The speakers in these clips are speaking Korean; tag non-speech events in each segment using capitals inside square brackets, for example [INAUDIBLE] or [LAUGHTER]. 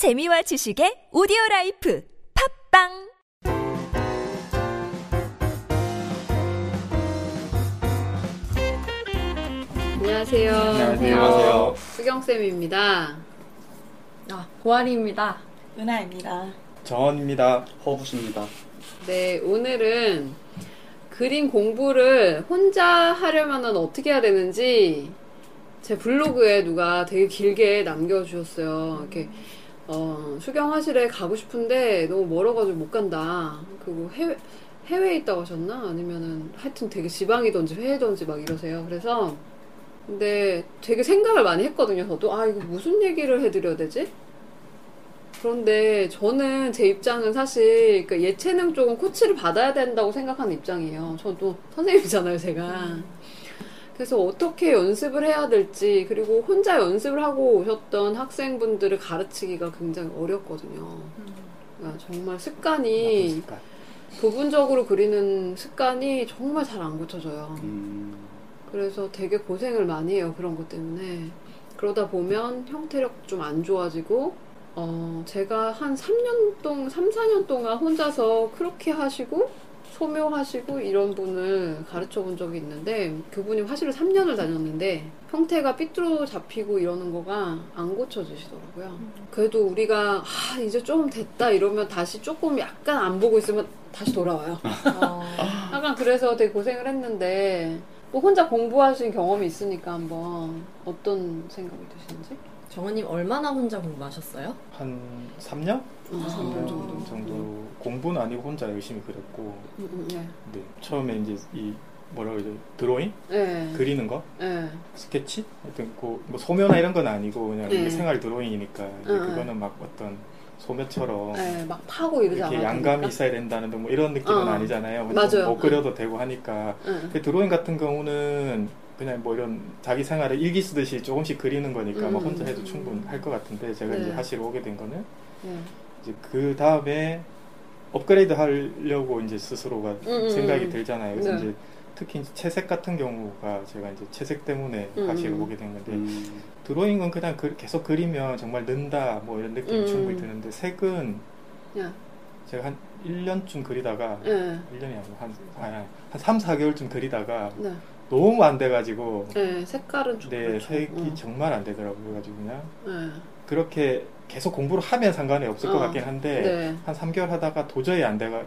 재미와 지식의 오디오 라이프 팟빵 안녕하세요. 안녕하세요. 수경쌤입니다. 아, 고아리입니다. 은하입니다. 정원입니다. 허부수입니다. 네, 오늘은 그림 공부를 혼자 하려면 어떻게 해야 되는지 제 블로그에 누가 되게 길게 남겨주셨어요. 이렇게, 어, 수경화실에 가고 싶은데 너무 멀어가지고 못 간다. 그리고 해외, 해외에 있다고 하셨나? 아니면은 하여튼 되게 지방이던지 회의던지 막 이러세요. 그래서 근데 되게 생각을 많이 했거든요. 저도 아 이거 무슨 얘기를 해드려야 되지? 그런데 저는 제 입장은 사실 그 예체능 쪽은 코치를 받아야 된다고 생각하는 입장이에요. 저도 선생님이잖아요, 제가. 그래서 어떻게 연습을 해야 될지 그리고 혼자 연습을 하고 오셨던 학생분들을 가르치기가 굉장히 어렵거든요. 그러니까 정말 습관이 습관. 부분적으로 그리는 습관이 정말 잘 안 고쳐져요. 음, 그래서 되게 고생을 많이 해요. 그런 것 때문에. 그러다 보면 형태력 좀 안 좋아지고, 어, 제가 한 3년 동안, 3, 4년 동안 혼자서 그렇게 하시고, 소묘하시고, 이런 분을 가르쳐 본 적이 있는데, 그분이 화실을 3년을 다녔는데, 형태가 삐뚤어 잡히고 이러는 거가 안 고쳐지시더라고요. 그래도 우리가, 아, 이제 좀 됐다 이러면 다시 조금 약간 안 보고 있으면 다시 돌아와요. 어, [LAUGHS] 약간 그래서 되게 고생을 했는데 뭐 혼자 공부하신 경험이 있으니까 한번 어떤 생각이 드시는지? 정원님 얼마나 혼자 공부하셨어요? 한 3년? 아, 3년 정도. 정도. 공부는 아니고 혼자 열심히 그렸고, 음, 음, 네. 네. 처음에 이제 이 뭐라 그러죠? 드로잉? 네. 그리는 거? 네. 스케치? 하여튼 그, 뭐 소묘나 이런 건 아니고 그냥 네. 이게 생활 드로잉이니까 이제 응, 응. 그거는 막 어떤 소묘처럼 네, 막 파고 이렇게. 양감이 있어야 된다는 등뭐 이런 느낌은 어. 아니잖아요. 맞아요. 못 그려도 되고 하니까 네. 그 드로잉 같은 경우는 그냥 뭐 이런 자기 생활을 일기 쓰듯이 조금씩 그리는 거니까 음. 뭐 혼자 해도 충분할 것 같은데 제가 네. 이제 하시러 오게 된 거는 네. 이제 그 다음에 업그레이드 하려고 이제 스스로가 음, 생각이 음. 들잖아요. 그래서 네. 이제 특히 이제 채색 같은 경우가 제가 이제 채색 때문에 음, 하시러 음. 오게 된 건데 드로잉은 그냥 그- 계속 그리면 정말 는다 뭐 이런 느낌이 음. 충분히 드는데 색은 네. 제가 한 1년쯤 그리다가 네. 1년이 아니고 한, 한, 한 3, 4개월쯤 그리다가 네. 너무 안 돼가지고 네. 색깔은 좀 네, 그렇죠. 색이 응. 정말 안 되더라고요. 그래가지고 그냥 네. 그렇게 계속 공부를 하면 상관이 없을 것 어, 같긴 한데 네. 한 3개월 하다가 도저히 안 돼가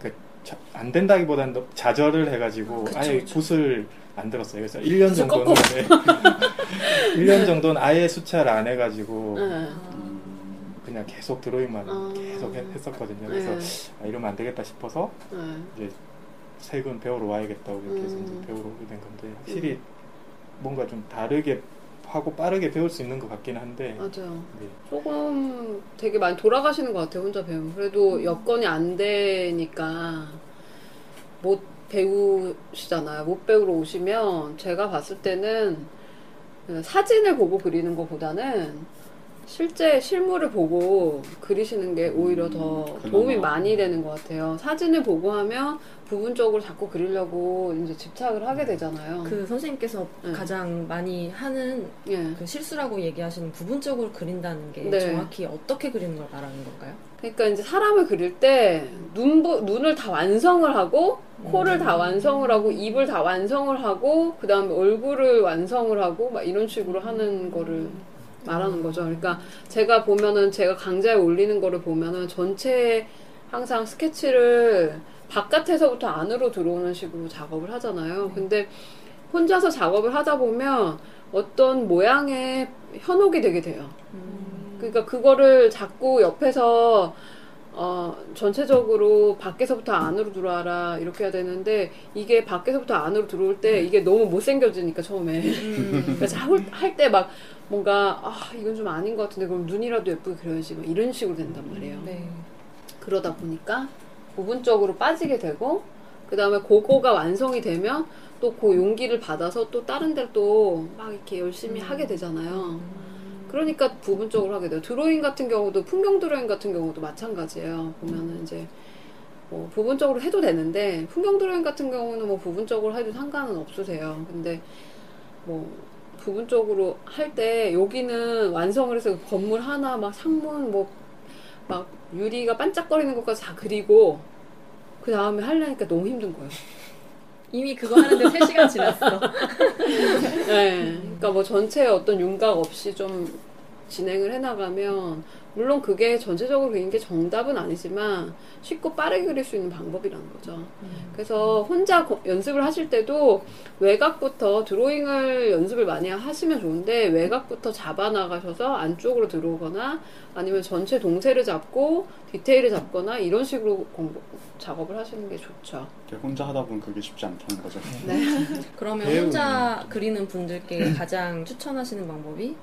그, 자- 안 된다기보다는 좌절을 해가지고 그쵸, 아예 그쵸. 붓을 안 들었어요. 그래서 1년 붓을 정도는 네. [LAUGHS] 1년 정도는 아예 수차를 안 해가지고 네. 그냥 계속 드로잉만 아. 계속 했- 했었거든요. 그래서 네. 아, 이러면 안 되겠다 싶어서 네. 이제 색은 배우러 와야겠다고 이렇게 해서 음. 이제 배우러 오게 된 건데 확실히 뭔가 좀 다르게 하고 빠르게 배울 수 있는 것 같긴 한데 맞아요. 네. 조금 되게 많이 돌아가시는 것 같아요, 혼자 배우면. 그래도 여건이 안 되니까 못 배우시잖아요. 못 배우러 오시면 제가 봤을 때는 그 사진을 보고 그리는 것보다는 실제 실물을 보고 그리시는 게 오히려 더 음, 도움이. 많이 되는 것 같아요. 사진을 보고 하면 부분적으로 자꾸 그리려고 이제 집착을 하게 되잖아요. 그 선생님께서 네. 가장 많이 하는 예. 그 실수라고 얘기하시는 부분적으로 그린다는 게 네. 정확히 어떻게 그리는 걸 말하는 건가요? 그러니까 이제 사람을 그릴 때 눈, 눈을 다 완성을 하고 코를 다 완성을 하고 입을 다 완성을 하고 그 다음에 얼굴을 완성을 하고 막 이런 식으로 하는 거를 말하는 거죠. 그러니까 제가 보면은 제가 강좌에 올리는 거를 보면은 전체 항상 스케치를 바깥에서부터 안으로 들어오는 식으로 작업을 하잖아요. 근데 혼자서 작업을 하다 보면 어떤 모양의 현혹이 되게 돼요. 그러니까 그거를 자꾸 옆에서 어, 전체적으로 밖에서부터 안으로 들어와라 이렇게 해야 되는데 이게 밖에서부터 안으로 들어올 때 이게 너무 못생겨지니까 처음에 [LAUGHS] 그래서 할 때 막 뭔가 아 이건 좀 아닌 것 같은데 그럼 눈이라도 예쁘게 그려야지 막 이런 식으로 된단 말이에요. 네. 그러다 보니까 부분적으로 빠지게 되고 그 다음에 그거가 완성이 되면 또 그 용기를 받아서 또 다른 데를 또 막 이렇게 열심히 하게 되잖아요. 그러니까 부분적으로 하게 돼요. 드로잉 같은 경우도 풍경 드로잉 같은 경우도 마찬가지예요. 보면은 이제 뭐 부분적으로 해도 되는데 풍경 드로잉 같은 경우는 뭐 부분적으로 해도 상관은 없으세요. 근데 뭐 부분적으로 할 때 여기는 완성을 해서 건물 하나 막 창문 뭐 막 유리가 반짝거리는 것까지 다 그리고 그 다음에 하려니까 너무 힘든 거예요. 이미 그거 하는데 3시간 지났어. [LAUGHS] 네. 그러니까 뭐 전체에 어떤 윤곽 없이 좀 진행을 해나가면 물론 그게 전체적으로 그리는 게 정답은 아니지만 쉽고 빠르게 그릴 수 있는 방법이라는 거죠. 그래서 혼자 거- 연습을 하실 때도 외곽부터 드로잉을 연습을 많이 하시면 좋은데 외곽부터 잡아 나가셔서 안쪽으로 들어오거나 아니면 전체 동세를 잡고 디테일을 잡거나 이런 식으로 공부, 작업을 하시는 게 좋죠. 혼자 하다 보면 그게 쉽지 않다는 거죠. 네. [LAUGHS] 그러면 혼자 그리는 분들께 가장 추천하시는 방법이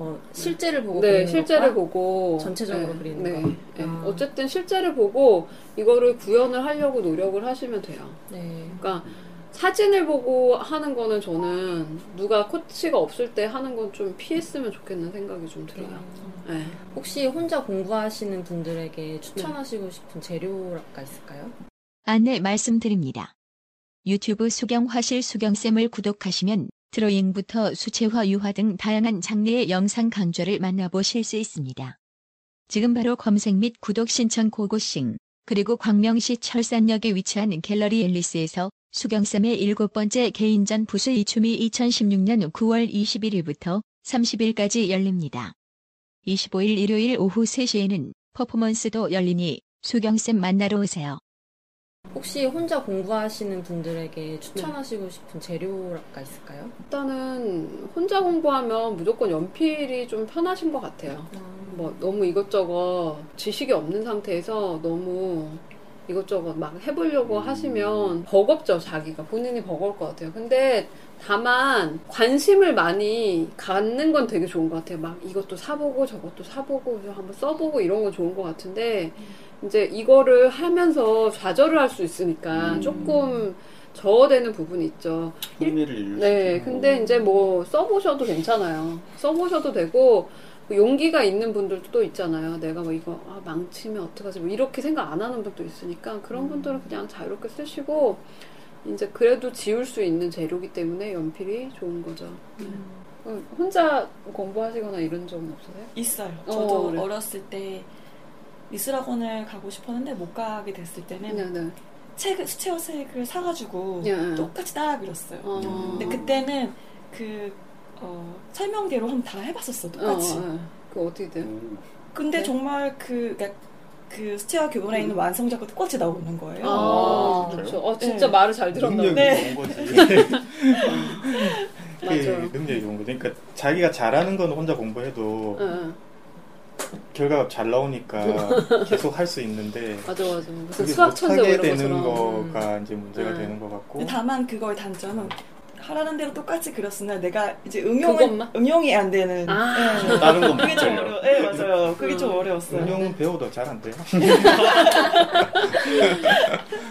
어, 실제를 보고 네, 실제를 것과 보고 전체적으로 네, 그리는 네, 거. 네. 아. 어쨌든 실제를 보고 이거를 구현을 하려고 노력을 하시면 돼요. 네. 그러니까 사진을 보고 하는 거는 저는 누가 코치가 없을 때 하는 건 좀 피했으면 좋겠는 생각이 좀 들어요. 네. 혹시 혼자 공부하시는 분들에게 추천하시고 싶은 재료가 있을까요? 안내 말씀드립니다. 유튜브 수경화실 수경쌤을 구독하시면 드로잉부터 수채화, 유화 등 다양한 장르의 영상 강좌를 만나보실 수 있습니다. 지금 바로 검색 및 구독 신청 고고싱 그리고 광명시 철산역에 위치한 갤러리 앨리스에서 수경쌤의 일곱 번째 개인전 부스 이춤이 2016년 9월 21일부터 30일까지 열립니다. 25일 일요일 오후 3시에는 퍼포먼스도 열리니 수경쌤 만나러 오세요. 혹시 혼자 공부하시는 분들에게 추천하시고 싶은 재료가 있을까요? 일단은 혼자 공부하면 무조건 연필이 좀 편하신 것 같아요. 뭐 너무 이것저것 지식이 없는 상태에서 너무 이것저것 막 해보려고 하시면 버겁죠 자기가 본인이 버거울 것 같아요 근데 다만 관심을 많이 갖는 건 되게 좋은 것 같아요 막 이것도 사보고 저것도 사보고 한번 써보고 이런 건 좋은 것 같은데 이제 이거를 하면서 좌절을 할 수 있으니까 음. 조금 저어되는 부분이 있죠 흥미를 잃을 네. 근데 이제 뭐 써보셔도 괜찮아요. 써보셔도 되고 그 용기가 있는 분들도 또 있잖아요. 내가 뭐 이거 아, 망치면 어떡하지? 뭐 이렇게 생각 안 하는 분도 있으니까 그런 분들은 그냥 자유롭게 쓰시고 이제 그래도 지울 수 있는 재료기 때문에 연필이 좋은 거죠. 어, 혼자 공부하시거나 이런 적은 없으세요? 있어요. 어, 저도 그래. 어렸을 때 미술학원을 가고 싶었는데 못 가게 됐을 때는 네, 네. 책 수채화 책을 사가지고 예, 예. 똑같이 따라 그렸어요. 어. 근데 그때는 그 어, 설명대로 한번 다 해봤었어 똑같이. 어, 어, 그 어떻게 돼요? 음. 근데 네. 정말 그, 그러니까 그 수채화 교본에 있는 완성작과 똑같이 나오는 거예요. 아, 아, 그렇죠. 어, 진짜 네. 말을 잘 들었나 능력이 보네. 네. 좋은 거지. [LAUGHS] 맞아요. 그게 능력이 좋은 거지. 그러니까 자기가 잘하는 건 혼자 공부해도 응, 응. 결과가 잘 나오니까 [LAUGHS] 계속 할 수 있는데 맞아, 맞아. 무슨 수학 천재 이런 되는 것처럼. 거가 이제 문제가 음. 되는 것 같고 다만 그거의 단점은 하라는 대로 똑같이 그렸으나 내가 이제 그것만? 응용이 안 되는. 아. 네. 다른 건 그게 좀. 어려. 네 맞아요. 그게 좀 음. 어려웠어요. 응용은 배워도 잘 안 돼요.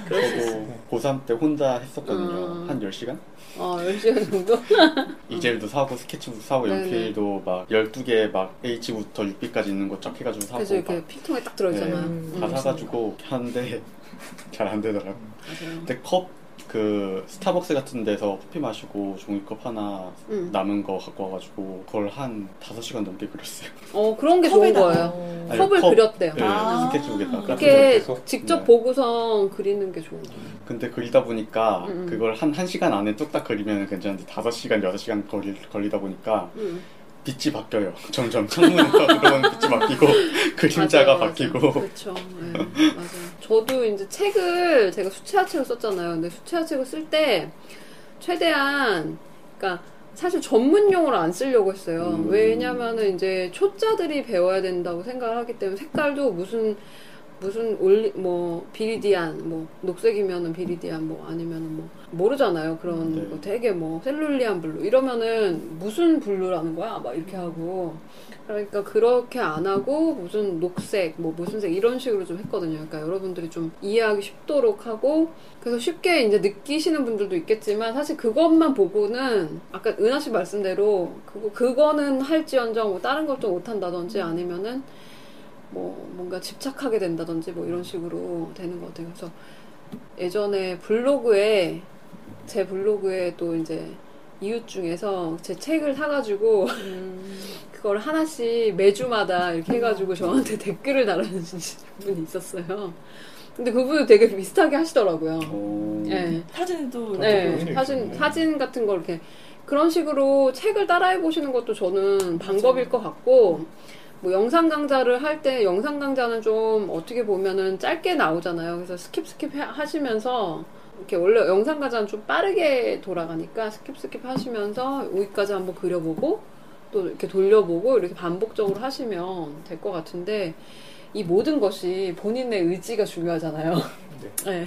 저도 고3 때 혼자 했었거든요. 음. 한 10시간? 어, 10시간 정도? [LAUGHS] 이젤도 사고 스케치북 사고 네네. 연필도 막 12개 막 H부터 6B까지 있는 거 쫙 해가지고 사고 그래서 이렇게 막 픽통에 딱 들어있잖아. 네, 음, 다 사가지고 하는데 [LAUGHS] 잘 안 되더라고. 맞아요. 근데 컵 그 스타벅스 같은 데서 커피 마시고 종이컵 하나 음. 남은 거 갖고 와가지고 그걸 한 5시간 넘게 그렸어요. 어, 그런 게 좋은 컵에다가. 거예요. 어, 아니, 컵을 컵. 그렸대요. 네, 아. 스케치북에다가. 이렇게 계속? 직접 네. 보고선 그리는 게 좋은 거예요. 근데 그리다 보니까 음, 음. 그걸 한 1시간 안에 뚝딱 그리면 괜찮은데 5시간, 6시간 걸리, 걸리다 보니까 음. 빛이 바뀌어요. 점점 창문에서 들어오는 [LAUGHS] 빛이 바뀌고 그림자가 맞아요, 바뀌고 맞아요. 그렇죠. 네, 맞아요. 저도 이제 책을 제가 수채화 책을 썼잖아요. 근데 수채화 책을 쓸 때 최대한 그러니까 사실 전문 용어로 안 쓰려고 했어요. 음. 왜냐면은 이제 초짜들이 배워야 된다고 생각을 하기 때문에 색깔도 무슨 무슨 올리 뭐 viridian 뭐 녹색이면은 viridian 뭐 아니면은 뭐 모르잖아요. 그런 네. 거 되게 뭐 cerulean blue. 이러면은 무슨 blue라는 거야? 막 이렇게 하고. 그러니까 그렇게 안 하고 무슨 녹색 뭐 무슨 색 이런 식으로 좀 했거든요. 그러니까 여러분들이 좀 이해하기 쉽도록 하고. 그래서 쉽게 이제 느끼시는 분들도 있겠지만 사실 그것만 보고는 아까 은하 씨 말씀대로 그거 그거는 할지언정 뭐 다른 걸 또 못한다든지 아니면은 뭐 뭔가 집착하게 된다든지 뭐 이런 식으로 되는 것 같아요. 그래서 예전에 블로그에 제 블로그에 또 이제 이웃 중에서 제 책을 사가지고 음. [LAUGHS] 그걸 하나씩 매주마다 이렇게 해가지고 저한테 댓글을 달아주신 분이 있었어요. 근데 그분도 되게 비슷하게 하시더라고요. 오. 네. 사진도 네, 사진. 사진 같은 걸 이렇게 그런 식으로 책을 따라해 보시는 것도 저는 방법일 것 같고 뭐 영상 강좌를 할 때 영상 강좌는 좀 어떻게 보면은 짧게 나오잖아요. 그래서 skip skip 해- 하시면서 이렇게 원래 영상 강좌는 좀 빠르게 돌아가니까 skip skip 하시면서 여기까지 한번 그려보고 또 이렇게 돌려보고 이렇게 반복적으로 하시면 될 것 같은데 이 모든 것이 본인의 의지가 중요하잖아요. 네.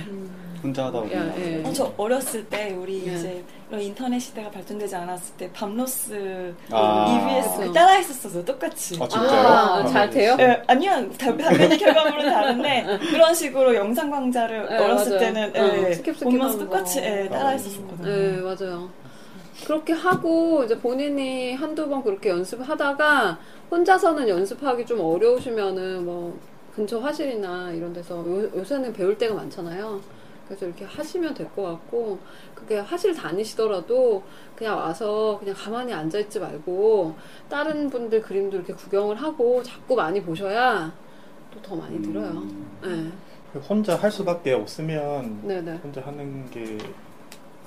혼자 하다 보면 야, 예. 어, 저 어렸을 때 우리 예. 이제 인터넷 시대가 발전되지 않았을 때 밥 로스 아. EBS 그렇죠. 따라 했었어서 똑같이. 아, 진짜요? 아, 잘 돼요? 예, 아니요. 다- 당연히 결과물은 다른데 그런 식으로 영상 강좌를 네, 어렸을 맞아요. 때는 어, 예, skip skip 보면서 똑같이 거. 예, 따라 아, 했었거든요. 네, 맞아요. 그렇게 하고 이제 본인이 한두 번 그렇게 연습하다가 혼자서는 연습하기 좀 어려우시면은 뭐 근처 화실이나 이런 데서 요, 요새는 배울 데가 많잖아요. 그래서 이렇게 하시면 될 것 같고 그게 화실 다니시더라도 그냥 와서 그냥 가만히 앉아 있지 말고 다른 분들 그림도 이렇게 구경을 하고 자꾸 많이 보셔야 또 더 많이 들어요. 네, 혼자 할 수밖에 없으면 네, 네. 혼자 하는 게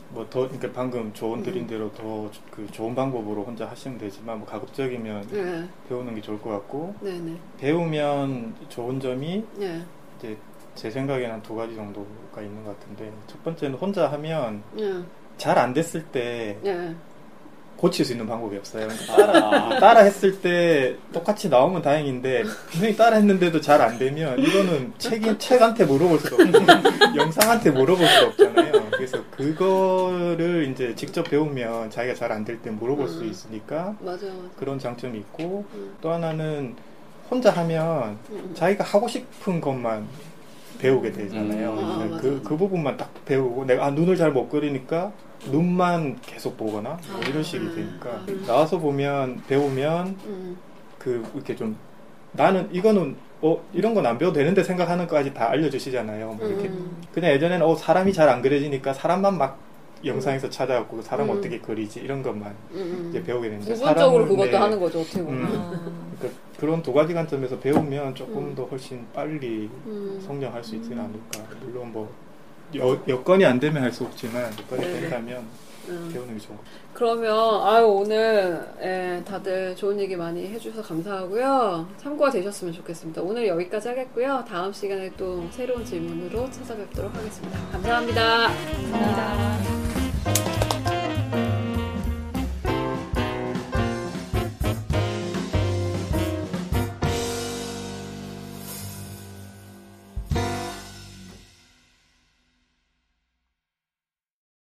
뭐더 그러니까 방금 조언 음. 드린 대로 더그 좋은 방법으로 혼자 하시면 되지만 뭐 가급적이면 네, 배우는 게 좋을 것 같고 네, 네, 배우면 좋은 점이 네, 이제 제 생각에는 한두 가지 정도가 있는 것 같은데 첫 번째는 혼자 하면 네, 잘안 됐을 때 네. 고칠 수 있는 방법이 없어요. 그러니까 [LAUGHS] 따라, 따라 했을 때 똑같이 나오면 다행인데 분명히 따라 했는데도 잘 안 되면 이거는 책인 [LAUGHS] 책한테 물어볼 수도 없고 [LAUGHS] 영상한테 물어볼 수도 없잖아요. 그래서 그거를 이제 직접 배우면 자기가 잘 안 될 때 물어볼 수 음. 있으니까 맞아요, 맞아요. 그런 장점이 있고 음. 또 하나는 혼자 하면 음. 자기가 하고 싶은 것만 배우게 되잖아요. 음. 아, 그. 그 부분만 딱 배우고 내가 아, 눈을 잘 못 그리니까 눈만 계속 보거나 뭐 이런 식이 음. 되니까 음. 나와서 보면 배우면 음. 그 이렇게 좀 나는 이거는 어 이런 건 안 배워도 되는데 생각하는 것까지 다 알려주시잖아요. 뭐 이렇게 음. 그냥 예전에는 어 사람이 잘 안 그려지니까 사람만 막 영상에서 찾아갖고 그 사람 음. 어떻게 그리지 이런 것만 음. 이제 배우게 되는데 부분적으로 그것도 네, 하는 거죠 어떻게 보면. 음. 아. 그러니까 그런 두 가지 관점에서 배우면 조금 음. 더 훨씬 빨리 음. 성장할 수 있지는 않을까. 물론 뭐 여, 여건이 안 되면 할 수 없지만 여건이 네네. 된다면 음. 배우는 게 좋은 것 그러면 아유 오늘 예, 다들 좋은 얘기 많이 해주셔서 감사하고요. 참고가 되셨으면 좋겠습니다. 오늘 여기까지 하겠고요. 다음 시간에 또 새로운 질문으로 찾아뵙도록 하겠습니다. 감사합니다. 감사합니다.